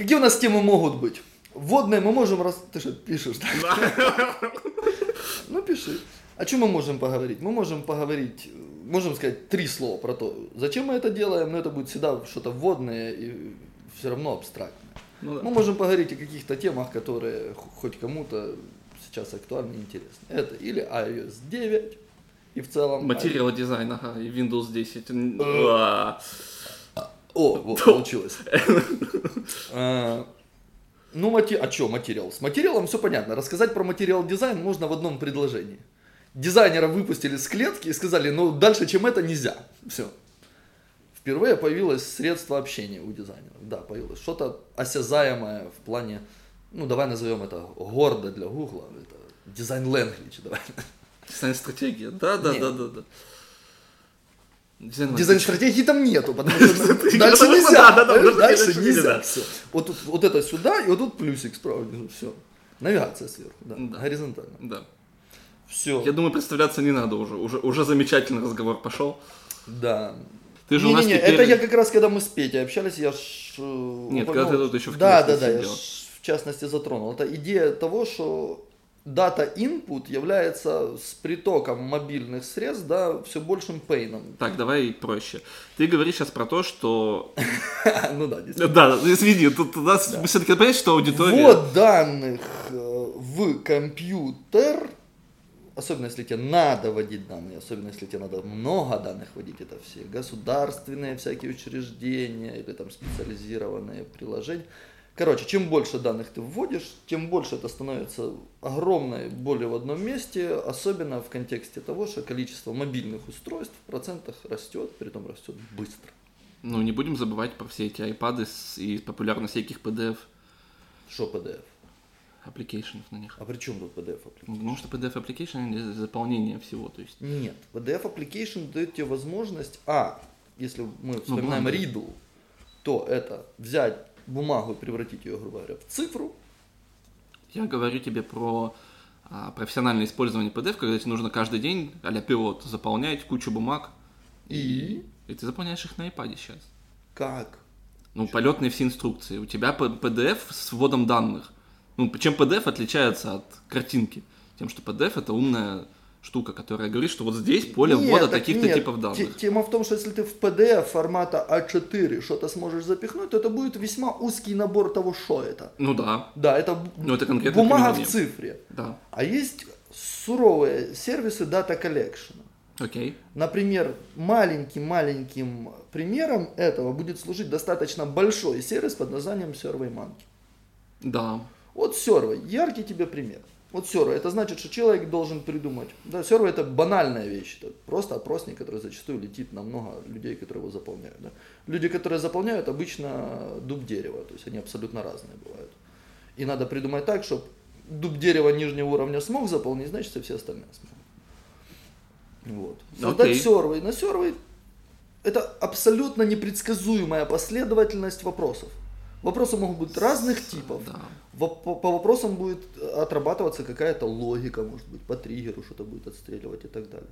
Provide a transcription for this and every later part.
Какие у нас темы могут быть? Вводные мы можем раз... Ты что, пишешь? да? Ну, пиши. О чем мы можем поговорить? Мы можем поговорить, можем сказать три слова про то, зачем мы это делаем, но это будет всегда что-то вводное и все равно абстрактное. Ну да. Мы можем поговорить о каких-то темах, которые хоть кому-то сейчас актуальны и интересны. Это или iOS 9, и в целом... Материал дизайн, ага, и Windows 10. О, вот, получилось. А, Ну, мати... а что материал? С материалом все понятно. Рассказать про материал дизайн можно в одном предложении. Дизайнера выпустили с клетки и сказали, ну, дальше, чем это, нельзя. Все. Впервые появилось средство общения у дизайнеров. Да, появилось. Что-то осязаемое в плане, ну, давай назовем это гордо для Гугла. Это дизайн language, давай. Дизайн-стратегия, да, да, Нет. да, да, да. Дизайн, Дизайн стратегии там нету, потому что дальше нельзя. Дальше нельзя. Вот, вот это сюда, и вот тут плюсик справа внизу. Все. Навигация сверху, да. Горизонтально. Да. Все. Я думаю, представляться не надо уже. Уже, уже замечательный разговор пошел. Да. Ты же у нас теперь... это я как раз, когда мы с Петей общались, я ж... э, Нет, упомянул- когда ты тут еще в Да, да, да, я ж в частности затронул. Это идея того, что дата input является с притоком мобильных средств, да, все большим пейном. Так, давай проще. Ты говоришь сейчас про то, что... ну да. Да, извини, тут у нас все-таки понять, что аудитория... Ввод данных э, в компьютер, особенно если тебе надо вводить данные, особенно если тебе надо много данных вводить, это все государственные всякие учреждения или там специализированные приложения. Короче, чем больше данных ты вводишь, тем больше это становится огромной болью в одном месте, особенно в контексте того, что количество мобильных устройств в процентах растет, при этом растет быстро. Ну, не будем забывать про все эти айпады и популярность всяких PDF Что PDF? application ов на них. А при чем тут PDF application? Потому что PDF application для заполнения всего, то есть... Нет, PDF application дает тебе возможность, а, если мы вспоминаем бумага. Readdle, то это взять бумагу превратить ее, грубо говоря, в цифру. Я говорю тебе про а, профессиональное использование PDF, когда тебе нужно каждый день, а пилот, заполнять кучу бумаг, И и ты заполняешь их на iPad сейчас. как? Ну, полетные все инструкции. У тебя PDF с вводом данных. Ну, чем PDF отличается от картинки? Тем, что PDF это умная штука, которая говорит, что вот здесь поле Нет, ввода так таких-то типов данных. Тема в том, что если ты в PDF формата А4 что-то сможешь запихнуть, то это будет весьма узкий набор того, что это. Ну да, Да, это, Ну, это конкретное бумага в цифре. да. А есть суровые сервисы дата коллекшена. Окей. Например, маленьким-маленьким примером этого будет служить достаточно большой сервис под названием SurveyMonkey. Да. Вот Survey, яркий тебе пример. Вот Survey, это значит, что человек должен придумать. Да, Survey это банальная вещь, это просто опросник, который зачастую летит на много людей, которые его заполняют. да. Люди, которые заполняют, обычно дуб дерева, то есть они абсолютно разные бывают. И надо придумать так, чтобы дуб дерева нижнего уровня смог заполнить, значит, и все остальные смогут. Вот. Создать Окей. Survey. На Survey это абсолютно непредсказуемая последовательность вопросов. Вопросы могут быть разных типов. Да. По, по вопросам будет отрабатываться какая-то логика, может быть, по триггеру что-то будет отстреливать и так далее.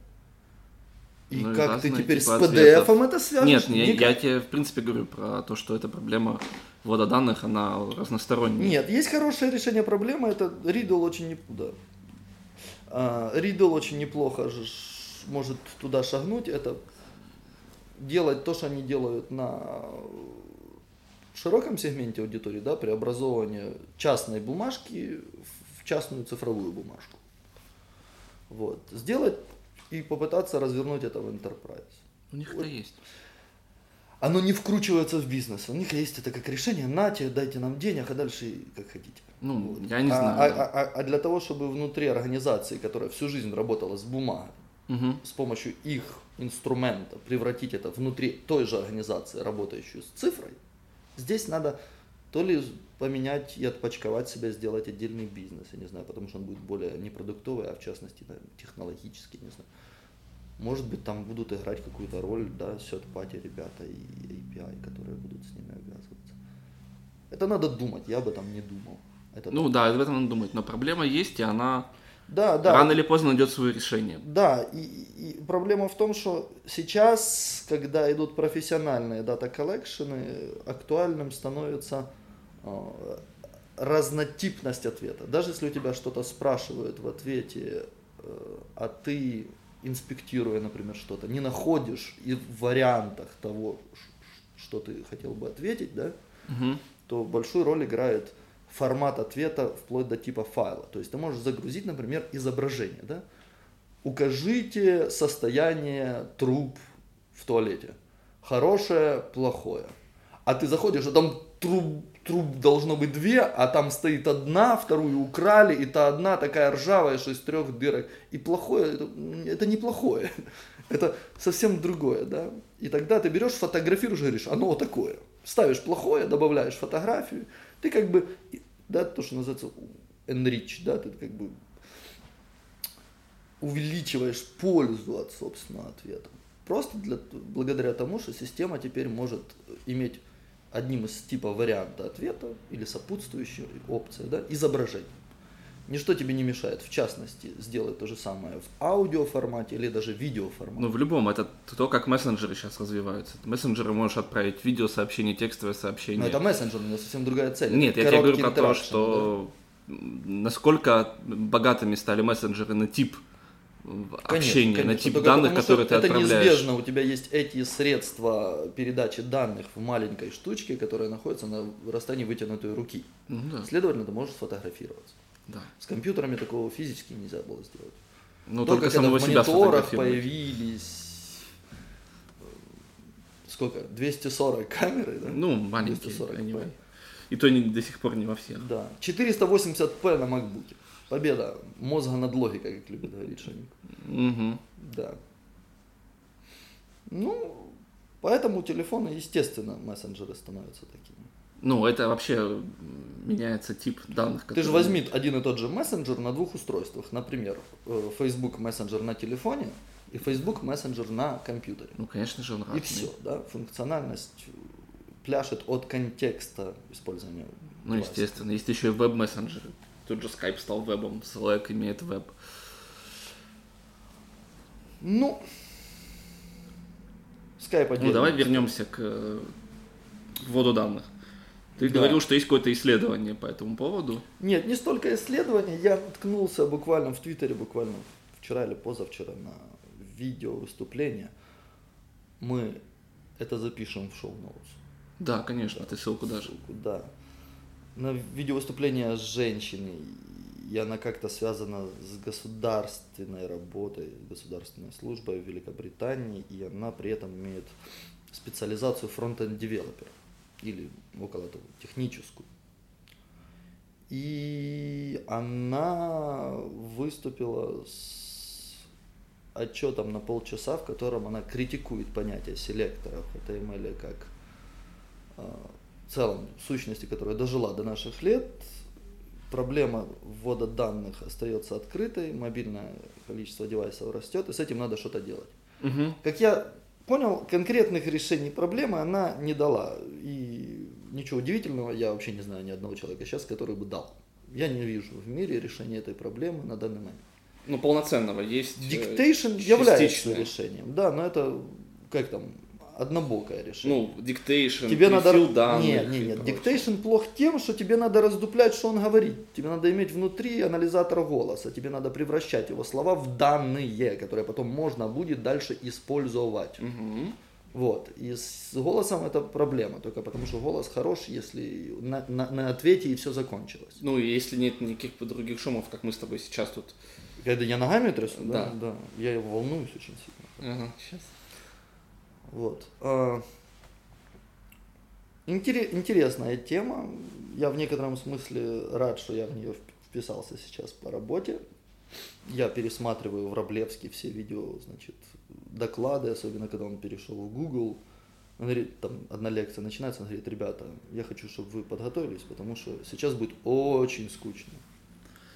И Ну как ты теперь с типа PDF ответов. это свяжешь? Нет, не, Никак. я тебе в принципе говорю про то, что эта проблема ввода данных, она разносторонняя. Нет, есть хорошее решение проблемы, это Riddle очень не... да. А, Riddle очень неплохо же может туда шагнуть, это делать то, что они делают на широком сегменте аудитории, да, преобразование частной бумажки в частную цифровую бумажку. Вот. Сделать и попытаться развернуть это в enterprise. У них это есть. Оно не вкручивается в бизнес. У них есть это как решение, нате, дайте нам денег, а дальше как хотите. Ну, я не А- знаю. А, а- а- а для того, чтобы внутри организации, которая всю жизнь работала с бумагой, Мгм. с помощью их инструмента превратить это внутри той же организации, работающую с цифрой, здесь надо то ли поменять и отпочковать себя, сделать отдельный бизнес, я не знаю, потому что он будет более не продуктовый, а в частности наверное, технологический, не знаю. Может быть, там будут играть какую-то роль, да, third-party ребята и API, которые будут с ними обвязываться. Это надо думать, я об этом не думал. Это Ну так. да, об этом надо думать. Но проблема есть, и она да, да. рано или поздно найдет свое решение. Да, и, и проблема в том, что сейчас, когда идут профессиональные дата коллекшены, актуальным становится а, разнотипность ответа. Даже если у тебя что-то спрашивают в ответе, э, а ты, инспектируя, например, что-то, не находишь и в вариантах того, что ты хотел бы ответить, да, Мгм. то большую роль играет формат ответа вплоть до типа файла. То есть ты можешь загрузить, например, изображение. Да? Укажите состояние труб в туалете. Хорошее, плохое. А ты заходишь, а там труб, труб должно быть две, а там стоит одна, вторую украли, и та одна такая ржавая, что из трех дырок. И плохое, это, это не плохое, это совсем другое, да. И тогда ты берешь, фотографируешь, говоришь, оно такое. Ставишь плохое, добавляешь фотографию, ты как бы, да, то, что называется enrich, да, ты как бы увеличиваешь пользу от собственного ответа. Просто для, благодаря тому, что система теперь может иметь одним из типов варианта ответа или сопутствующей опции, да, изображение. Ничто тебе не мешает, в частности, сделать то же самое в аудиоформате или даже видеоформате. Ну, в любом, это то, как мессенджеры сейчас развиваются. Мессенджеры можешь отправить видеосообщение, текстовое сообщение. Но это мессенджер, у него совсем другая цель. Нет, Это я тебе говорю про то, что м, насколько богатыми стали мессенджеры на тип м, Конечно, общения, на тип только данных, потому которые ты это отправляешь. неизбежно, у тебя есть эти средства передачи данных в маленькой штучке, которая находится на расстоянии вытянутой руки. Ну да, Следовательно, ты можешь сфотографироваться. Да. С компьютерами такого физически нельзя было сделать. Ну, только, только, когда в мониторах появились э, сколько? 240 камеры, да? Ну, маленькие, 240 anyway. P. И то не, до сих пор не во всех. Да. 480p на MacBook. Победа мозга над логикой, как любит говорить Шаник. Мгм. Да. Ну, поэтому телефоны, естественно, мессенджеры становятся такими. Ну, это вообще меняется тип данных. Ты же которые- возьми один и тот же мессенджер на двух устройствах. Например, э, Facebook мессенджер на телефоне и Facebook мессенджер на компьютере. Ну, конечно же, он И разный. все, да, функциональность пляшет от контекста использования. Ну, девайса. естественно. Есть еще и веб-мессенджеры. Тут же Skype стал вебом, Slack имеет веб. Ну, Skype Ну, отдельно. давай вернемся к э, вводу данных. Ты Да. говорил, что есть какое-то исследование по этому поводу. Нет, не столько исследований. Я наткнулся буквально в Твиттере, буквально вчера или позавчера на видео выступление. Мы это запишем в шоу-ноутс. Да, конечно, ты ссылку даже. Да. На видеовыступление с женщиной. И она как-то связана с государственной работой, государственной службой в Великобритании, и она при этом имеет специализацию front-end developer или около того, техническую. И она выступила с отчетом на полчаса, в котором она критикует понятие селекторов HTML как э, в целом сущности, которая дожила до наших лет. Проблема ввода данных остается открытой, мобильное количество девайсов растет, и с этим надо что-то делать. Мгм. Как я понял, конкретных решений проблемы она не дала. И ничего удивительного, я вообще не знаю ни одного человека сейчас, который бы дал. Я не вижу в мире решения этой проблемы на данный момент. Ну, полноценного есть. э, Dictation является частичное. решением, да, но это как там однобокое решение. Ну, dictation, тебе надо... данных Нет, нет, нет. Dictation плох тем, что тебе надо раздуплять, что он говорит. Тебе надо иметь внутри анализатор голоса. Тебе надо превращать его слова в данные, которые потом можно будет дальше использовать. Мгм. Вот. И с голосом это проблема, только потому что голос хорош, если на, на, на ответе и все закончилось. Ну, и если нет никаких других шумов, как мы с тобой сейчас тут. Когда я ногами трясу, да, Да. да, я его волнуюсь очень сильно. Ага, сейчас. Вот. А, интере- интересная тема. Я в некотором смысле рад, что я в нее вписался сейчас по работе. Я пересматриваю в Раблевске все видео, значит, доклады, особенно когда он перешел в Google. Он говорит, там одна лекция начинается, он говорит, ребята, я хочу, чтобы вы подготовились, потому что сейчас будет очень скучно.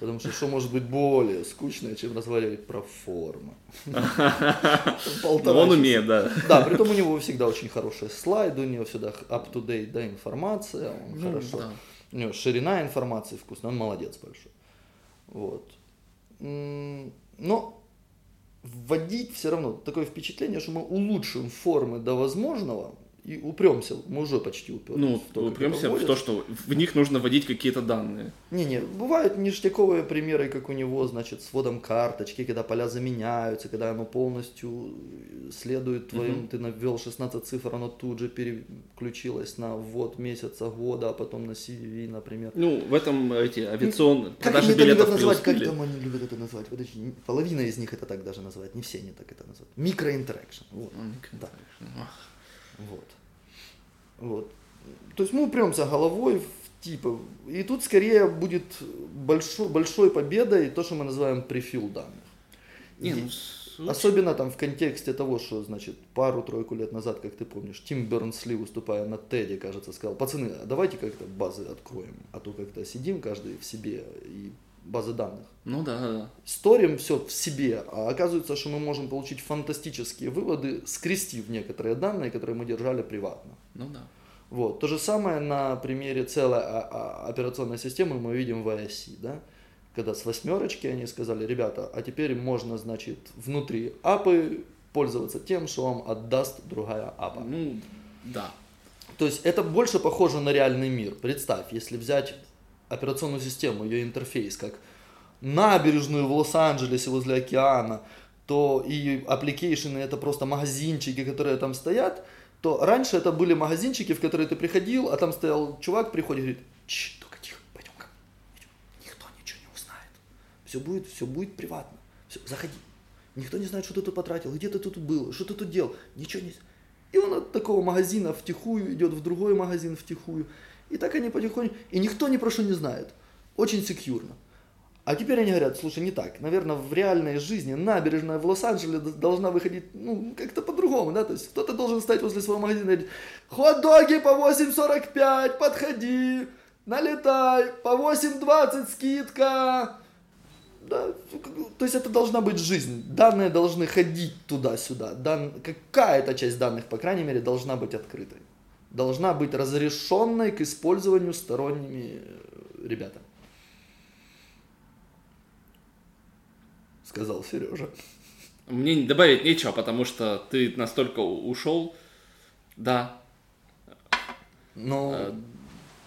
Потому что что может быть более скучное, чем разговаривать про Полтора Ну, он умеет, да. Да, при том у него всегда очень хорошие слайды, у него всегда up-to-date да, информация, он Ну, хорошо. да. У него ширина информации вкусная, он молодец большой. Вот. Но вводить все равно такое впечатление, что мы улучшим формы до возможного, и упремся, мы уже почти уперлись. Ну, в то, как упремся это в то, что в них нужно вводить какие-то данные. Не-не, бывают ништяковые примеры, как у него, значит, с вводом карточки, когда поля заменяются, когда оно полностью следует твоим, Мгм. ты навел 16 цифр, оно тут же переключилось на ввод месяца, года, а потом на CV, например. Ну, в этом эти авиационные Как продажи это любят билетов назвать, как преуспели. там они любят это назвать? Подожди, половина из них это так даже называют, не все они так это называют. Микроинтеракшн, вот. Да. Ах. Вот. Вот. То есть мы упремся головой в типа. И тут скорее будет большой, большой победой то, что мы называем префил данных. Не, ну, суть- Особенно там в контексте того, что, значит, пару-тройку лет назад, как ты помнишь, Тим Бернсли, выступая на Теде, кажется, сказал, пацаны, а давайте как-то базы откроем, а то как-то сидим каждый в себе и базы данных Ну да, да, сторим все в себе, а оказывается, что мы можем получить фантастические выводы, скрестив некоторые данные, которые мы держали приватно. Ну да. Вот. То же самое на примере целой а- а- операционной системы мы видим в ISC, да? когда с восьмерочки они сказали, ребята, а теперь можно, значит, внутри апы пользоваться тем, что вам отдаст другая апа. Ну, да. То есть это больше похоже на реальный мир. Представь, если взять операционную систему, ее интерфейс, как набережную в Лос-Анджелесе возле океана, то и application ы это просто магазинчики, которые там стоят, то раньше это были магазинчики, в которые ты приходил, а там стоял чувак, приходит и говорит, Чш, только тихо, пойдем-ка, идем. никто ничего не узнает, все будет, все будет приватно, все, заходи, никто не знает, что ты тут потратил, где ты тут был, что ты тут делал, ничего не... И он от такого магазина втихую идет в другой магазин втихую. И так они потихоньку... И никто ни про что не знает. Очень секьюрно. А теперь они говорят, слушай, не так. Наверное, в реальной жизни набережная в Лос-Анджелесе должна выходить, ну, как-то по-другому, да? То есть кто-то должен стоять возле своего магазина и говорить, хот-доги по 8.45, подходи, налетай, по 8.20 скидка. Да, то есть это должна быть жизнь. Данные должны ходить туда-сюда. Дан... Какая-то часть данных, по крайней мере, должна быть открытой. Должна быть разрешенной к использованию сторонними э, ребятами. Сказал Сережа. Мне добавить нечего, потому что ты настолько ушел. Да. Но э,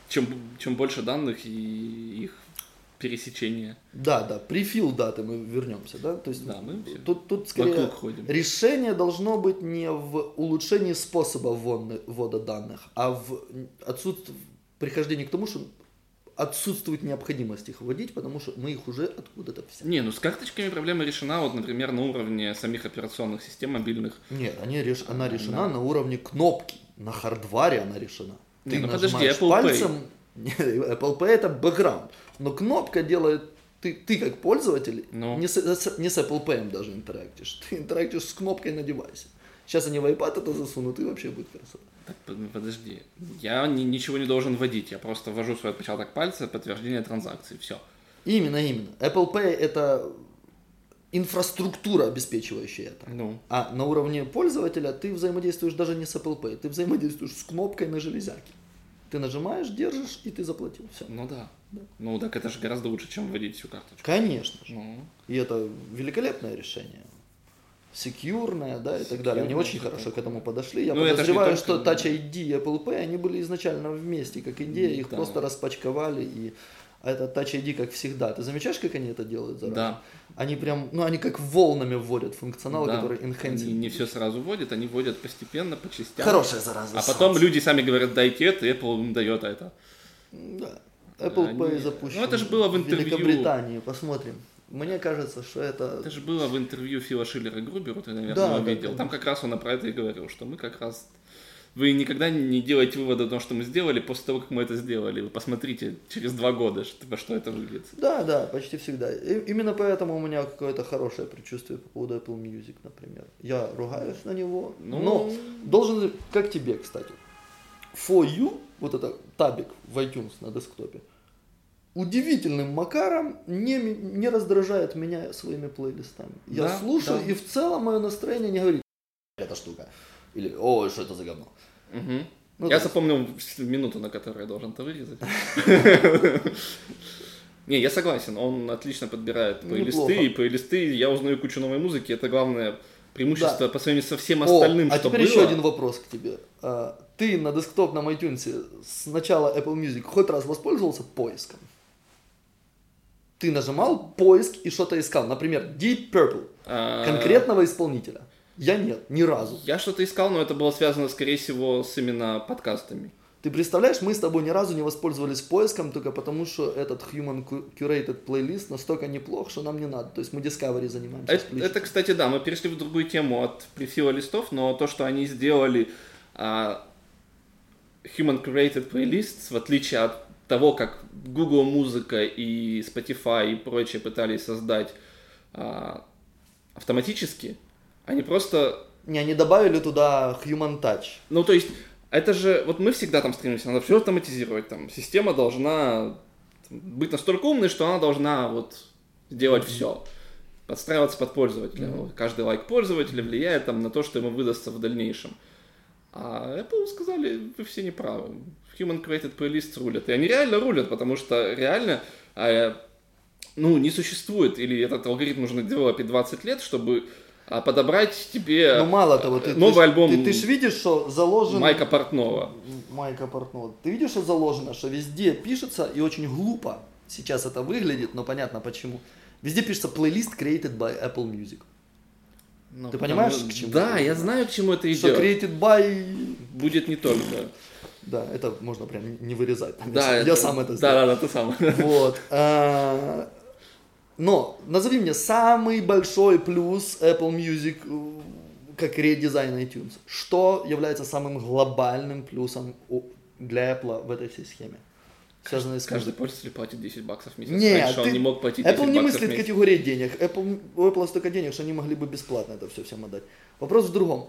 Чем, чем больше данных и их пересечение. да, да, префил даты мы вернемся, да? То есть Да, мы тут, тут скорее ходим. решение должно быть не в улучшении способа ввода, данных, а в отсутствии прихождении к тому, что отсутствует необходимость их вводить, потому что мы их уже откуда-то взяли. Не, ну с карточками проблема решена, вот, например, на уровне самих операционных систем мобильных. Нет, они реш... она решена на уровне кнопки. На хардваре она решена. Не, ну подожди, Apple Pay. пальцем, Apple Pay это бэкграунд. Но кнопка делает, ты, ты как пользователь, Ну. не, с, не с Apple Pay даже интерактишь. Ты интерактишь с кнопкой на девайсе. Сейчас они в iPad это засунут, и вообще будет красота. Так, под- подожди. Я ни- ничего не должен вводить, я просто ввожу свой отпечаток пальца, подтверждение транзакции, все. Именно, именно. Apple Pay это инфраструктура, обеспечивающая это. Ну, А на уровне пользователя ты взаимодействуешь даже не с Apple Pay, ты взаимодействуешь с кнопкой на железяке. Ты нажимаешь, держишь, и ты заплатил. Все. ну да. Ну так это же гораздо лучше, чем вводить всю карточку. Конечно же. Ну, И это великолепное решение. Секьюрное, да, и так далее. Они Секьюрное, очень хорошо к такое. этому подошли. Я Ну, подозреваю, только- что Touch ID и Apple Pay, они были изначально вместе, как идея, их Да. просто распачковали. И а это Touch ID, как всегда. Ты замечаешь, как они это делают заранее? Да. Они прям, ну, они как волнами вводят функционал, да. который enhancing. Они не все сразу вводят, они вводят постепенно, по частям. Хорошая зараза. А потом люди сами говорят, дайте это, и Apple им дает это. Да. Apple Они- Pay запущен. Ну, это ж было в интервью. Великобритании, посмотрим. Мне кажется, что это... Это же было в интервью Фила Шиллера Груберу, ты, наверное, да, видел. да. Там как раз он про это и говорил, что мы как раз... Вы никогда не делаете выводы о том, что мы сделали после того, как мы это сделали. Вы посмотрите через два года, что- во что это выглядит. Да, да, почти всегда. И именно поэтому у меня какое-то хорошее предчувствие по поводу Apple Music, например. Я ругаюсь на него, Ну. но должен, как тебе, кстати, For You, вот это табик в iTunes на десктопе, удивительным макаром не, не раздражает меня своими плейлистами. Я Да, слушаю, да. и в целом мое настроение не говорит, эта штука, или, ой, что это за говно. Мгм. Ну, я запомнил минуту, на которую я должен это вырезать. Не, я согласен, он отлично подбирает Ну, плейлисты, и плейлисты, я узнаю кучу новой музыки, это главное преимущество Да. по сравнению со всем О, остальным, а что теперь было. еще один вопрос к тебе. А, Ты на десктопном iTunes с начала Apple Music хоть раз воспользовался поиском? Ты нажимал поиск и что-то искал. Например, Deep Purple. А, Конкретного исполнителя. Я нет, ни разу. Я что-то искал, но это было связано, скорее всего, с именно подкастами. Ты представляешь, мы с тобой ни разу не воспользовались поиском, только потому что этот Human Cu- Curated плейлист настолько неплох, что нам не надо. То есть мы Discovery занимаемся. Это, это, кстати, да, мы перешли в другую тему от префила листов, но то, что они сделали а, Human Created Playlists, в отличие от того, как Google Музыка и Spotify и прочее пытались создать а, автоматически, они просто Не, они добавили туда Human Touch. Ну, то есть, это же, вот мы всегда там стремимся, надо все автоматизировать, там, система должна быть настолько умной, что она должна вот сделать все, подстраиваться под пользователя. Вот Каждый лайк пользователя влияет там на то, что ему выдастся в дальнейшем. А Apple сказали, вы все неправы. Human Created Playlist рулят. И они реально рулят, потому что реально, э, ну, не существует, или этот алгоритм нужно девелопить 20 лет, чтобы а, подобрать тебе Ну мало того, ты, новый ты, альбом Ты, ты ж видишь, что заложено... Майка Портнова. Майка Портнова. Ты видишь, что заложено, что везде пишется, и очень глупо сейчас это выглядит, но понятно почему. Везде пишется плейлист created by Apple Music. Ну, Ты понимаешь, потому- к чему Да, это? я знаю, к чему это Что идет. created by... Будет не только. Да, это можно прям не вырезать. Да, сам- я это- сам это Да, сделал. да, да, ты сам. Вот. Но назови мне самый большой плюс Apple Music э, как редизайн iTunes. Что является самым глобальным плюсом для Apple в этой всей схеме? Связанной с Каждый пользователь платит 10 баксов в месяц. Нет, Раньше он ты- не мог платить 10 Apple не в мыслит месяц. категории денег. Apple, у Apple столько денег, что они могли бы бесплатно это все всем отдать. Вопрос в другом.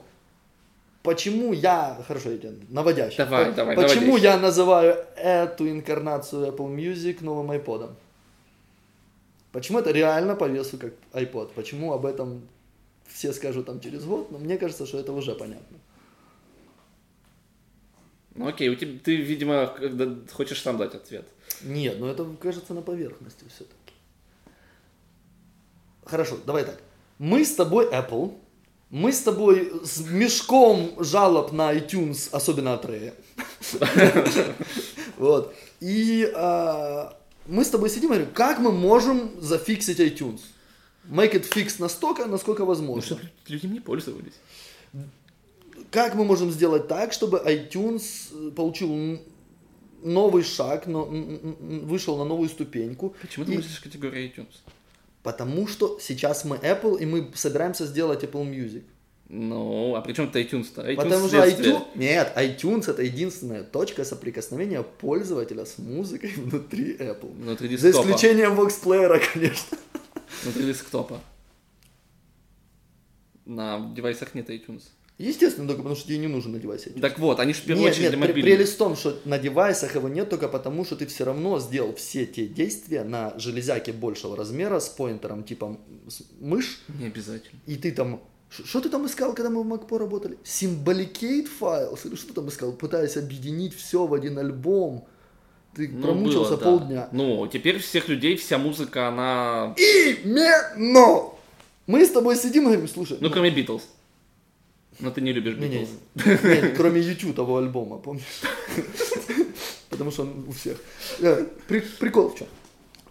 Почему я, хорошо, я наводящий. Давай, давай, Почему наводящий. я называю эту инкарнацию Apple Music новым iPod? Почему это реально по весу как iPod? Почему об этом все скажут там через год? Но мне кажется, что это уже понятно. Ну окей, у тебя, ты, видимо, когда хочешь сам дать ответ. Нет, ну это кажется на поверхности все-таки. Хорошо, давай так. Мы с тобой Apple, мы с тобой с мешком жалоб на iTunes, особенно от Рэя. Вот. И а, мы с тобой сидим и говорим, как мы можем зафиксить iTunes? Make it fix настолько, насколько Ну, возможно. чтобы люди не пользовались. Как мы можем сделать так, чтобы iTunes э, получил новый шаг, но, вышел на новую ступеньку? Почему ты И- мыслишь категорию iTunes? Потому что сейчас мы Apple, и мы собираемся сделать Apple Music. Ну, а при чем это iTunes-то? iTunes Потому что iTunes... Нет, iTunes это единственная точка соприкосновения пользователя с музыкой внутри Apple. Внутри За десктопа. исключением Vox Player, конечно. Внутри десктопа. На девайсах нет iTunes. Естественно, только потому что тебе не нужно на девайсе. iTunes. Так вот, они же в первую Нет, очередь нет, для мобильных. прелесть в том, что на девайсах его нет только потому, что ты все равно сделал все те действия на железяке большего размера с поинтером типа мышь, Не обязательно. и ты там... Что ты там искал, когда мы в Macpo работали? Symbolicate files? Или что там искал? Пытаясь объединить все в один альбом. Ты Ну, промучился было, да. полдня. Ну, теперь всех людей вся музыка, она... Именно! Мы с тобой сидим и говорим, слушай, Ну, кроме Битлз. Но ты не любишь Битлз. кроме YouTube того альбома, помнишь? Потому что он у всех. Э, при- Прикол в чем?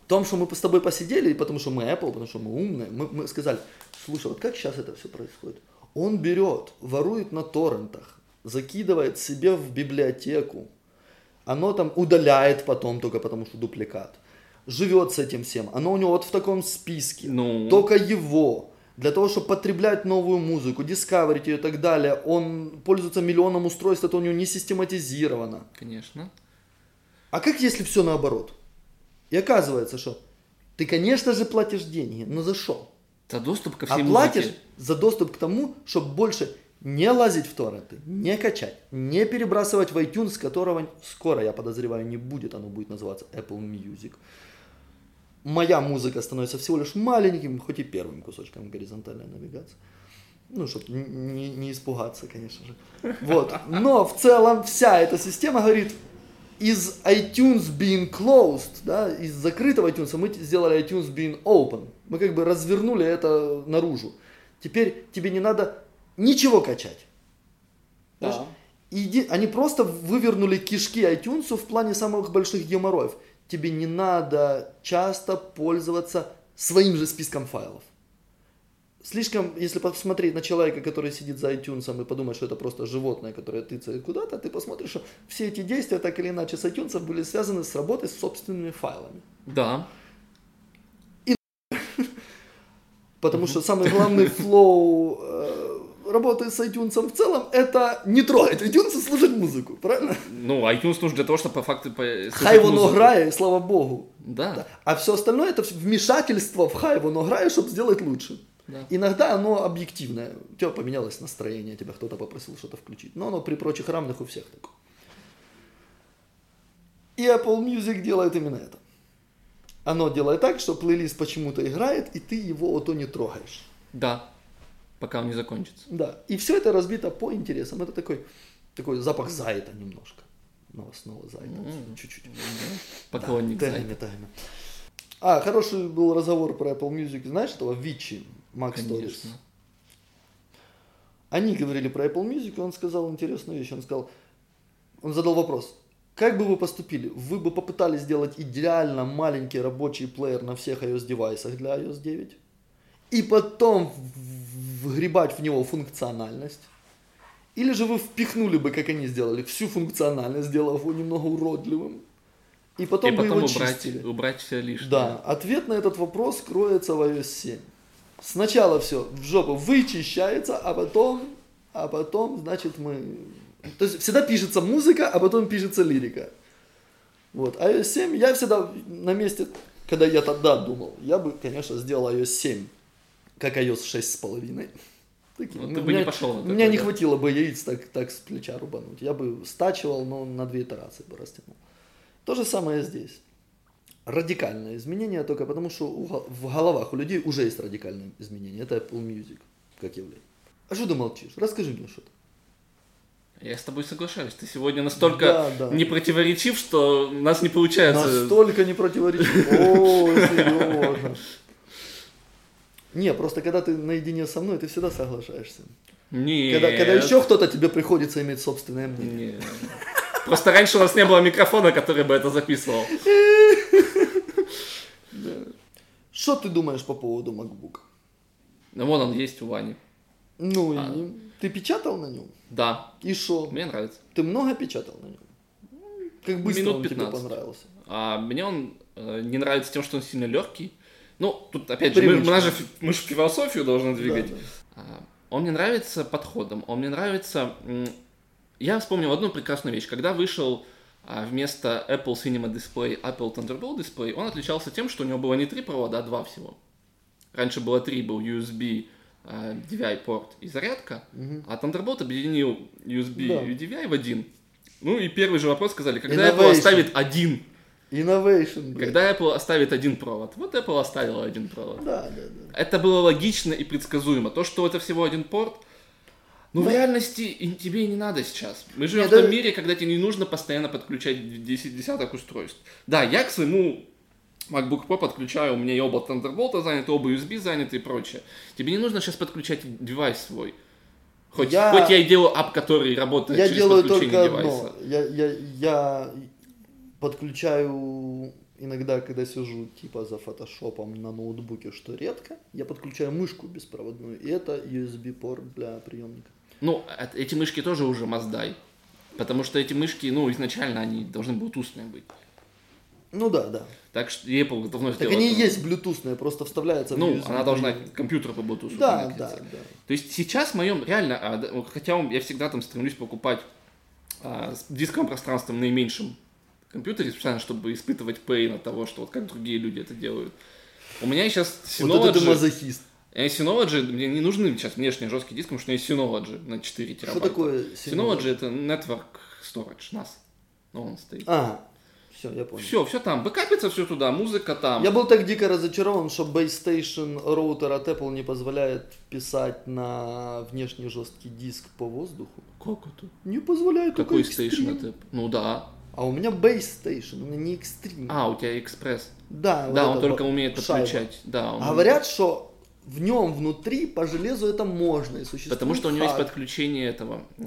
В том, что мы с тобой посидели, потому что мы Apple, потому что мы умные, мы, мы сказали, слушай, вот как сейчас это все происходит? Он берет, ворует на торрентах, закидывает себе в библиотеку, оно там удаляет потом только потому, что дупликат. Живет с этим всем. Оно у него вот в таком списке. Ну. Только его. Для того, чтобы потреблять новую музыку, дискаверить ее и так далее, он пользуется миллионом устройств, это у него не систематизировано. Конечно. А как если все наоборот? И оказывается, что ты, конечно же, платишь деньги, но за что? За доступ ко А всей платишь музыке. за доступ к тому, чтобы больше не лазить в торренты, не качать, не перебрасывать в iTunes, которого скоро, я подозреваю, не будет, оно будет называться Apple Music. Моя музыка становится всего лишь маленьким, хоть и первым кусочком горизонтальной навигации. Ну, чтобы не, не испугаться, конечно же. Вот. Но в целом вся эта система говорит, из iTunes being closed, да, из закрытого iTunes мы сделали iTunes being open. Мы как бы развернули это наружу. Теперь тебе не надо ничего качать. Да. Иди- они просто вывернули кишки iTunes в плане самых больших геморроев. Тебе не надо часто пользоваться своим же списком файлов Слишком, если посмотреть на человека, который сидит за iTunes и подумать, что это просто животное, которое тыцает куда-то, ты посмотришь, что все эти действия так или иначе с iTunes были связаны с работой с собственными файлами. Да. Потому что самый главный флоу э, работы с iTunes в целом это не трогать iTunes и слушать музыку, правильно? Ну, iTunes нужен для того, чтобы по факту... по- слушать Хай воно музыку. грає, і слава богу. Да. А все остальное это вмешательство в хай воно грає, чтобы сделать лучше. Да. Иногда оно объективное. У тебя поменялось настроение, тебя кто-то попросил что-то включить. Но оно при прочих равных у всех такое. И Apple Music делает именно это. Оно делает так, что плейлист почему-то играет, и ты его ото не трогаешь. Да. Пока он не закончится. Да. И все это разбито по интересам. Это такой, такой запах зайта немножко. Новостного зайта. М. Чуть-чуть. Поклонник да, тайна, тайна. А, хороший был разговор про Apple Music. Знаешь этого Вичи, Stories? Конечно. Они говорили про Apple Music, и он сказал интересную вещь. Он сказал, он задал вопрос, как бы вы поступили? Вы бы попытались сделать идеально маленький рабочий плеер на всех iOS девайсах для iOS 9? И потом вгребать в него функциональность? Или же вы впихнули бы, как они сделали, всю функциональность, сделав его немного уродливым? И потом, И бы потом его убрать, чистили? убрать все лишнее. Да, ответ на этот вопрос кроется в iOS 7. Сначала все в жопу вычищается, а потом, а потом, значит, мы... То есть всегда пишется музыка, а потом пишется лирика. Вот, iOS 7, я всегда на месте, когда я тогда думал, я бы, конечно, сделал iOS 7, как iOS 6,5. Таким. Ну, ты бы меня- не пошел на такое, меня не да? хватило бы яиц так, так с плеча рубануть. Я бы стачивал, но на две итерации бы растянул. То же самое здесь. Радикальное изменение только потому, что в головах у людей уже есть радикальное изменение. Это Apple Music, как явление. А что ты молчишь? Расскажи мне что-то. Я с тобой соглашаюсь. Ты сегодня настолько Да, да. не противоречив, что у нас не получается. Настолько не противоречит. О, серьезно. Не, просто когда ты наедине со мной, ты всегда соглашаешься. Нет. Когда, когда еще кто-то тебе приходится иметь собственное мнение. Нет. Просто раньше у нас не было микрофона, который бы это записывал. Что ты думаешь по поводу MacBook? Ну, вон он есть у Вани. Ну, и А. ты печатал на нем? Да, И что? мне нравится. Ты много печатал на нем? Как быстро Минут он тебе 15. понравился? А мне он э, не нравится тем, что он сильно легкий. Ну, тут опять же, мы, нас же мы же философию должны двигать. Да, да. А, Он мне нравится подходом, он мне нравится... Я вспомнил одну прекрасную вещь. Когда вышел вместо Apple Cinema Display Apple Thunderbolt Display, он отличался тем, что у него было не три провода, а два всего. Раньше было три, был USB, а, DVI-порт и зарядка, а Thunderbolt объединил USB Да. и DVI в один. Ну и первый же вопрос сказали, когда Apple Innovation. оставит один Innovation, блядь. когда Apple оставит один провод. Вот Apple оставила один провод. Да, да, да. Это было логично и предсказуемо. То, что это всего один порт, ну, в реальности тебе и не надо сейчас. Мы живем в том мире, когда тебе не нужно постоянно подключать 10 десяток устройств. Да, я к своему MacBook Pro подключаю, у меня и оба Thunderbolt заняты, оба USB заняты и прочее. Тебе не нужно сейчас подключать девайс свой. Хоть Я- хоть я и делаю ап, который работает Я через делаю подключение только девайса. одно. Я, я, я подключаю иногда, когда сижу типа за фотошопом на ноутбуке, что редко, я подключаю мышку беспроводную, и это USB-порт для приемника. Ну, эти мышки тоже уже маздай. Потому что эти мышки, ну, изначально они должны блутусные быть. Ну да, да. Так что Apple давно Так сделала они и есть блютусные, просто вставляются в Ну, она должна приемник. к компьютеру по Bluetooth Да, да, да. То есть сейчас в моем реально, а, хотя я всегда там стремлюсь покупать а, с дисковым пространством наименьшим компьютере, специально, чтобы испытывать пейн от того, что вот как другие люди это делают. У меня сейчас Вот это ты Synology, мазохист. Э, Synology, мне не нужны сейчас внешние жесткие диски, потому что у меня есть Synology на 4 Что терабайта. такое Synology это Network Storage, NAS. Ну, он стоит. А, все, я понял. Все, все там. Бэкапится все туда, музыка там. Я был так дико разочарован, что Base Station роутер от Apple не позволяет писать на внешний жесткий диск по воздуху. Как это? Не позволяет Какой стейшн Extreme. это? Ну да. А у меня Base Station, у меня не Extreme. А, у тебя экспресс. да, вот да, он это только умеет шайба. подключать. Да, он Говорят, что в нем внутри по железу это можно и существует Потому что у него есть подключение этого э,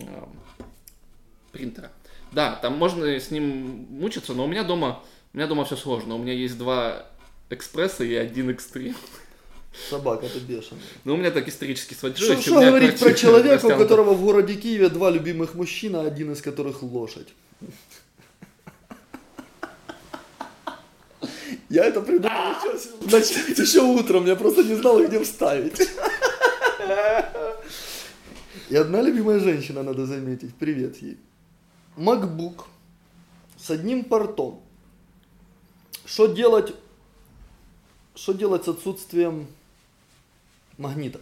принтера. Да, там можно с ним мучиться, но у меня дома, у меня дома все сложно. У меня есть два экспресса и один экстрим. Собака, ты бешеная. Ну, у меня так исторически сложилось. что говорить про человека, у которого в городе Киеве два любимых мужчина, один из которых лошадь? Я это придумал еще, еще утром, я просто не знал, где вставить. И одна любимая женщина, надо заметить, привет ей. MacBook с одним портом. Что делать, что делать с отсутствием магнита?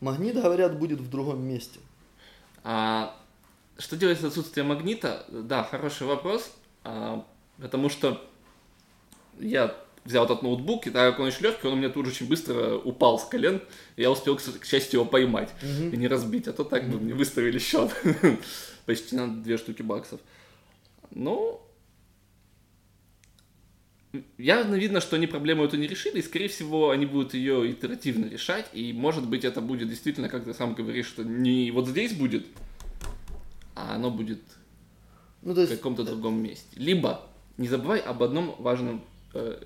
Магнит, говорят, будет в другом месте. А, что делать с отсутствием магнита? Да, хороший вопрос. А, потому что я взял этот ноутбук, и так как он еще легкий, он у меня тут же очень быстро упал с колен, и я успел, к, счастью, его поймать и не разбить, а то так бы мне выставили счет почти на две штуки баксов. Ну, явно видно, что они проблему эту не решили, и, скорее всего, они будут ее итеративно решать, и, может быть, это будет действительно, как ты сам говоришь, что не вот здесь будет, а оно будет Ну, то в есть, каком-то другом месте. Либо, не забывай об одном важном... э,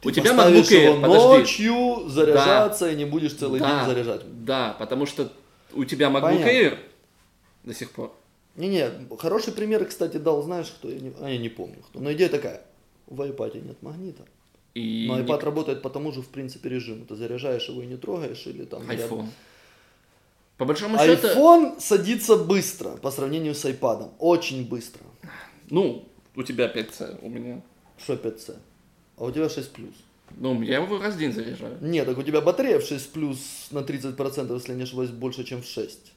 ты у тебя MacBook Air, подожди. ночью заряжаться и не будешь целый Да, день заряжать. Да, потому что у тебя MacBook Понятно. Air до сих пор. Не-не, хороший пример, кстати, дал, знаешь, кто? Я не, а, я не помню кто. Но идея такая. В iPad нет магнита. И Но не- iPad работает по тому же, в принципе, режиму. Ты заряжаешь его и не трогаешь, или там... рядом. iPhone. По большому счету, iPhone садится быстро по сравнению с iPad. Очень быстро. ну, у тебя 5C, у меня... Что 5C? А у тебя 6 плюс. Ну, я его раз в день заряжаю. Нет, так у тебя батарея в 6 плюс на 30%, если не ошибаюсь, больше, чем в 6.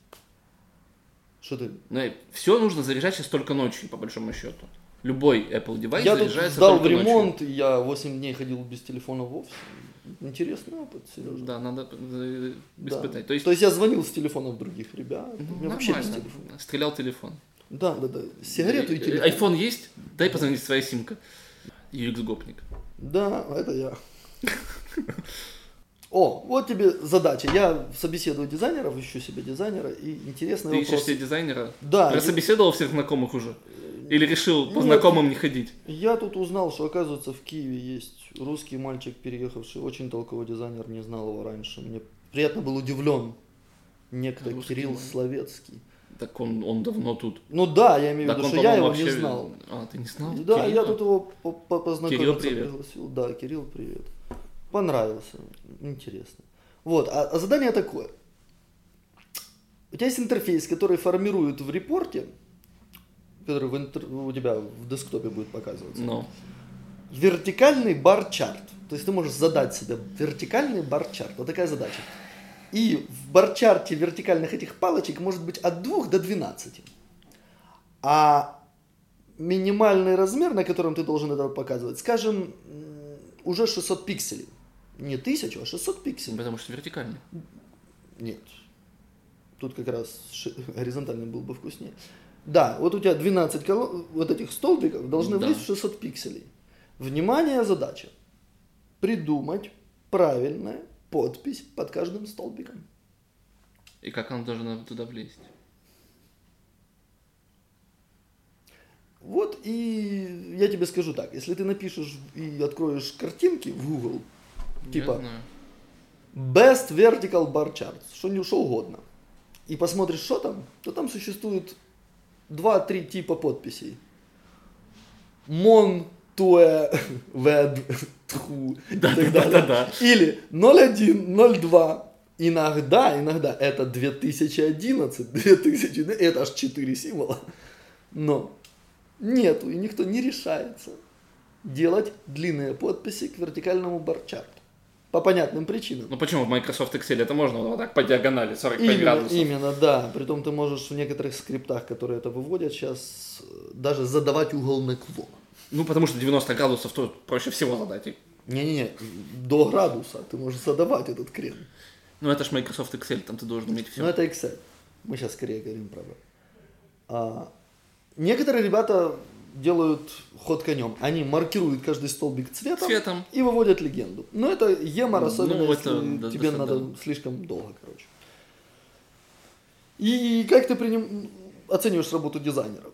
Что ты? все нужно заряжать сейчас только ночью, по большому счету. Любой Apple девайс я тут заряжается сдал в ночью. ремонт, и я 8 дней ходил без телефона вовсе. Интересный опыт, Сережа. Да, надо э, Да. испытать. То есть, я звонил с телефонов других ребят. ну, меня вообще без нормально. телефона. Стрелял телефон. Да, да, да. Сигарету и Э, телефон. Айфон есть? Дай позвонить своя симка. UX гопник. Да, это я. О, вот тебе задача. Я собеседую дизайнеров, ищу себе дизайнера, и интересный Ты вопрос. ищешь себе дизайнера? Да, я- Прособеседовал всех знакомых уже? Или решил по знакомым не ходить? Я тут узнал, что оказывается в Киеве есть русский мальчик, переехавший, очень толковый дизайнер, не знал его раньше. Мне приятно был удивлен. Некто Русский Кирилл мальчик. Словецкий. Так он, он давно тут. Ну да, я имею в виду, что я его не вообще- знал. А, ты не знал? Да, я Кирилла? тут его по- по- познакомиться Кирилл, привет. пригласил. Да, Кирилл, привет. Понравился. Интересно. Вот, а, а задание такое. У тебя есть интерфейс, который формирует в репорте, который в интер- у тебя в десктопе будет показываться, Ну, вертикальный бар-чарт. То есть ты можешь задать себе вертикальный бар-чарт. Вот такая задача. И в бар-чарте вертикальных этих палочек может быть от 2 до 12. А минимальный размер, на котором ты должен это показывать, скажем, уже 600 пикселей. Не 1000, а 600 пикселей. потому что вертикальный. Нет. Тут как раз горизонтальный был бы вкуснее. Да, вот у тебя 12 коло- вот этих столбиков должны Да. влезть в 600 пикселей. Внимание, задача. Придумать правильную подпись под каждым столбиком. И как он должен туда влезть? Вот и я тебе скажу так, если ты напишешь и откроешь картинки в Google, Типа, Я знаю. Best Vertical Bar Chart, что, не- что угодно, и посмотришь, что там, то там существует 2-3 типа подписей. Mon, Tue, Web, Tru и Да, так да, далее. да, да. Или 01, 02. Иногда, иногда это 2011, 2000, это аж 4 символа. Но нету, и никто не решается делать длинные подписи к вертикальному барчарту. По понятным причинам. Ну почему в Microsoft Excel это можно вот так по диагонали 45 Именно, градусов? именно, да. Притом ты можешь в некоторых скриптах, которые это выводят сейчас, даже задавать угол наклона. Ну потому что 90 градусов то проще всего задать. Не-не-не, до градуса ты можешь задавать этот крен. Ну это ж Microsoft Excel, там ты должен уметь все. Но это Excel. Мы сейчас скорее говорим про веб. А, некоторые ребята делают ход конем. Они маркируют каждый столбик цветом, Цветом. и выводят легенду. Но это емор, Ну, особенно это если да, тебе да, надо да. слишком долго, короче. И как ты приним... оцениваешь работу дизайнера?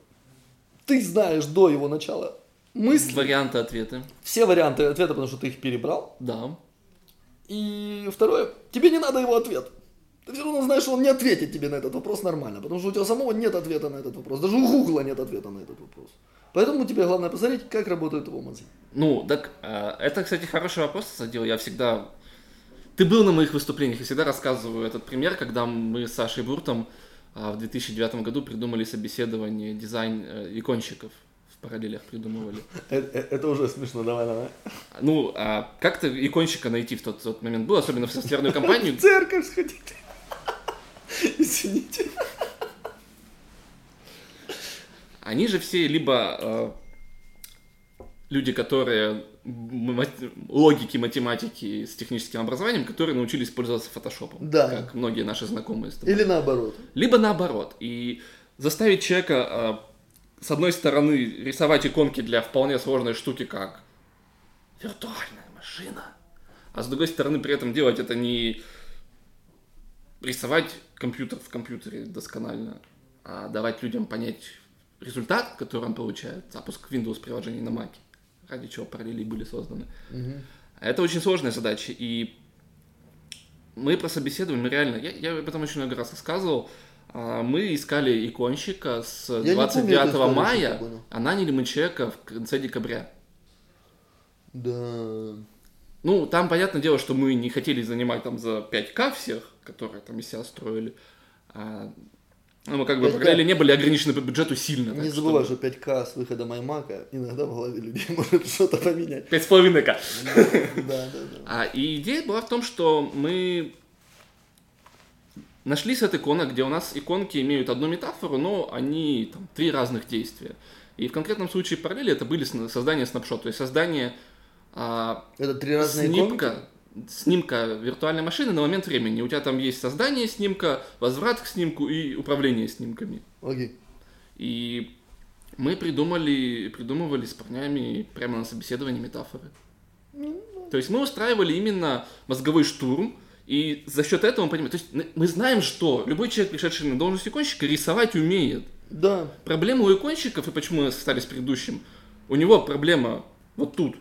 Ты знаешь до его начала мысли, Варианты ответы. все варианты ответа, потому что ты их перебрал. Да. И второе, тебе не надо его ответ. Ты все равно знаешь, что он не ответит тебе на этот вопрос нормально, потому что у тебя самого нет ответа на этот вопрос. Даже у Гугла нет ответа на этот вопрос. Поэтому тебе главное посмотреть, как работают его мозги. Ну, так, э, это, кстати, хороший вопрос, задел. Я всегда... Ты был на моих выступлениях, я всегда рассказываю этот пример, когда мы с Сашей Буртом а, в 2009 году придумали собеседование дизайн э, параллелях придумывали. Это уже смешно, давай, давай. Ну, а как-то иконщика найти в тот, тот момент было, особенно в софтверную компанию. В церковь сходить. Извините. Они же все либо э, люди, которые логики, математики с техническим образованием, которые научились пользоваться фотошопом. Да. Как многие наши знакомые с тобой. Или наоборот. Либо наоборот. И заставить человека, э, с одной стороны, рисовать иконки для вполне сложной штуки, как виртуальная машина, а с другой стороны, при этом делать это не рисовать компьютер в компьютере досконально, а давать людям понять результат, который он получает, запуск Windows приложений на Mac, ради чего параллели были созданы. Это очень сложная задача, и мы про собеседование, реально, я, я об этом очень много раз рассказывал, мы искали иконщика с помню 29 эту историю, мая, понял. а наняли мы человека в конце декабря. Да. Ну, там, понятное дело, что мы не хотели занимать там за 5к всех, которые там из себя строили. А, ну, мы как бы 5К. по параллели не были ограничены по бюджету сильно. Не так забывай, что что 5К с выходом iMac иногда в голове людей может что-то поменять. 5,5к. Да, да, да. А, и идея была в том, что мы нашли сет иконок, где у нас иконки имеют одну метафору, но они там три разных действия. И в конкретном случае параллели это были создание снапшот, то есть создание а, Это три разные иконки? снимка, снимка виртуальной машины на момент времени. У тебя там есть создание снимка, возврат к снимку и управление снимками. Окей. И мы придумали, придумывали с парнями прямо на собеседовании метафоры. То есть мы устраивали именно мозговой штурм, и за счет этого мы понимаем, то есть мы знаем, что любой человек, пришедший на должность иконщика, рисовать умеет. Да. Проблема у иконщиков, и почему мы стали с предыдущим, у него проблема вот тут,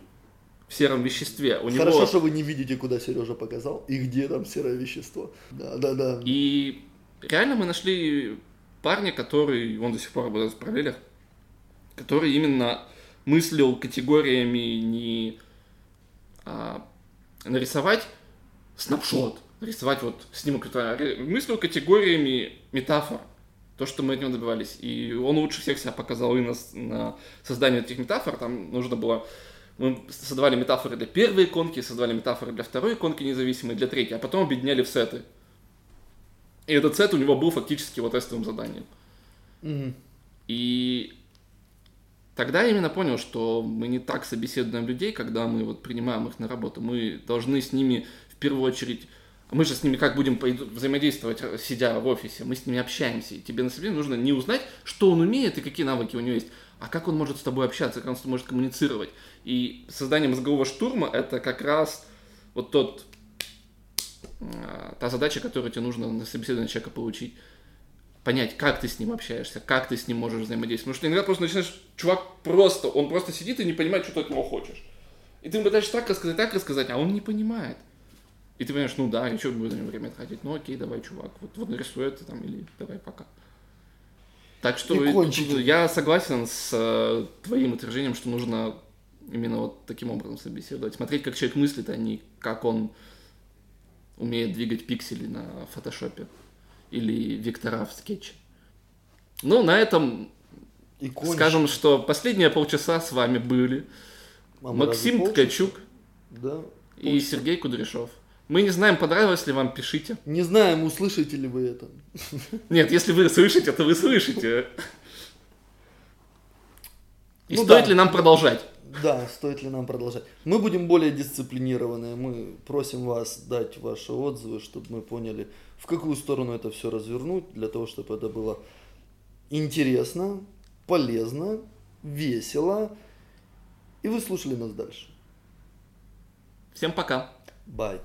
в сером веществе. У него... Хорошо, что вы не видите, куда Сережа показал и где там серое вещество. Да, да, да. И реально мы нашли парня, который, он до сих пор работает в параллелях, который именно мыслил категориями не а, нарисовать снапшот, рисовать вот снимок, мыслил категориями метафор. То, что мы от него добивались. И он лучше всех себя показал и на, на создание этих метафор. Там нужно было... Мы создавали метафоры для первой иконки, создавали метафоры для второй иконки независимой, для третьей, а потом объединяли в сеты. И этот сет у него был фактически его тестовым заданием. Мгм. И тогда я именно понял, что мы не так собеседуем людей, когда мы вот принимаем их на работу. Мы должны с ними первую очередь... Мы же с ними как будем взаимодействовать, э, сидя в офисе? Мы с ними общаемся. И тебе на собеседовании нужно не узнать, что он умеет и какие навыки у него есть, а как он может с тобой общаться, как он с тобой может коммуницировать. И создание мозгового штурма — это как раз вот тот, а, та задача, которую тебе нужно на собеседовании человека получить понять, как ты с ним общаешься, как ты с ним можешь взаимодействовать. Потому что иногда просто начинаешь, чувак просто, он просто сидит и не понимает, что ты от него хочешь. И ты ему пытаешься так рассказать, так рассказать, а он не понимает. И ты понимаешь, ну да, и что будем на него время тратить? Ну окей, давай, чувак, вот, вот нарисуй это там, или давай пока. Так что я согласен с э, твоим утверждением, что нужно именно вот таким образом собеседовать. Смотреть, как человек мыслит, а не как он умеет двигать пиксели на фотошопе или вектора в скетче. Ну, на этом Икончик. скажем, что последние полчаса с вами были А мы Максим? Ткачук Да. и Сергей Кудряшов. Мы не знаем, понравилось ли вам, пишите. Не знаем, услышите ли вы это. Нет, если вы слышите, то вы слышите. И Ну стоит да. ли нам продолжать? Да, стоит ли нам продолжать. Мы будем более дисциплинированные. Мы просим вас дать ваши отзывы, чтобы мы поняли, в какую сторону это все развернуть, для того, чтобы это было интересно, полезно весело, и вы слушали нас дальше. Всем пока. Бай.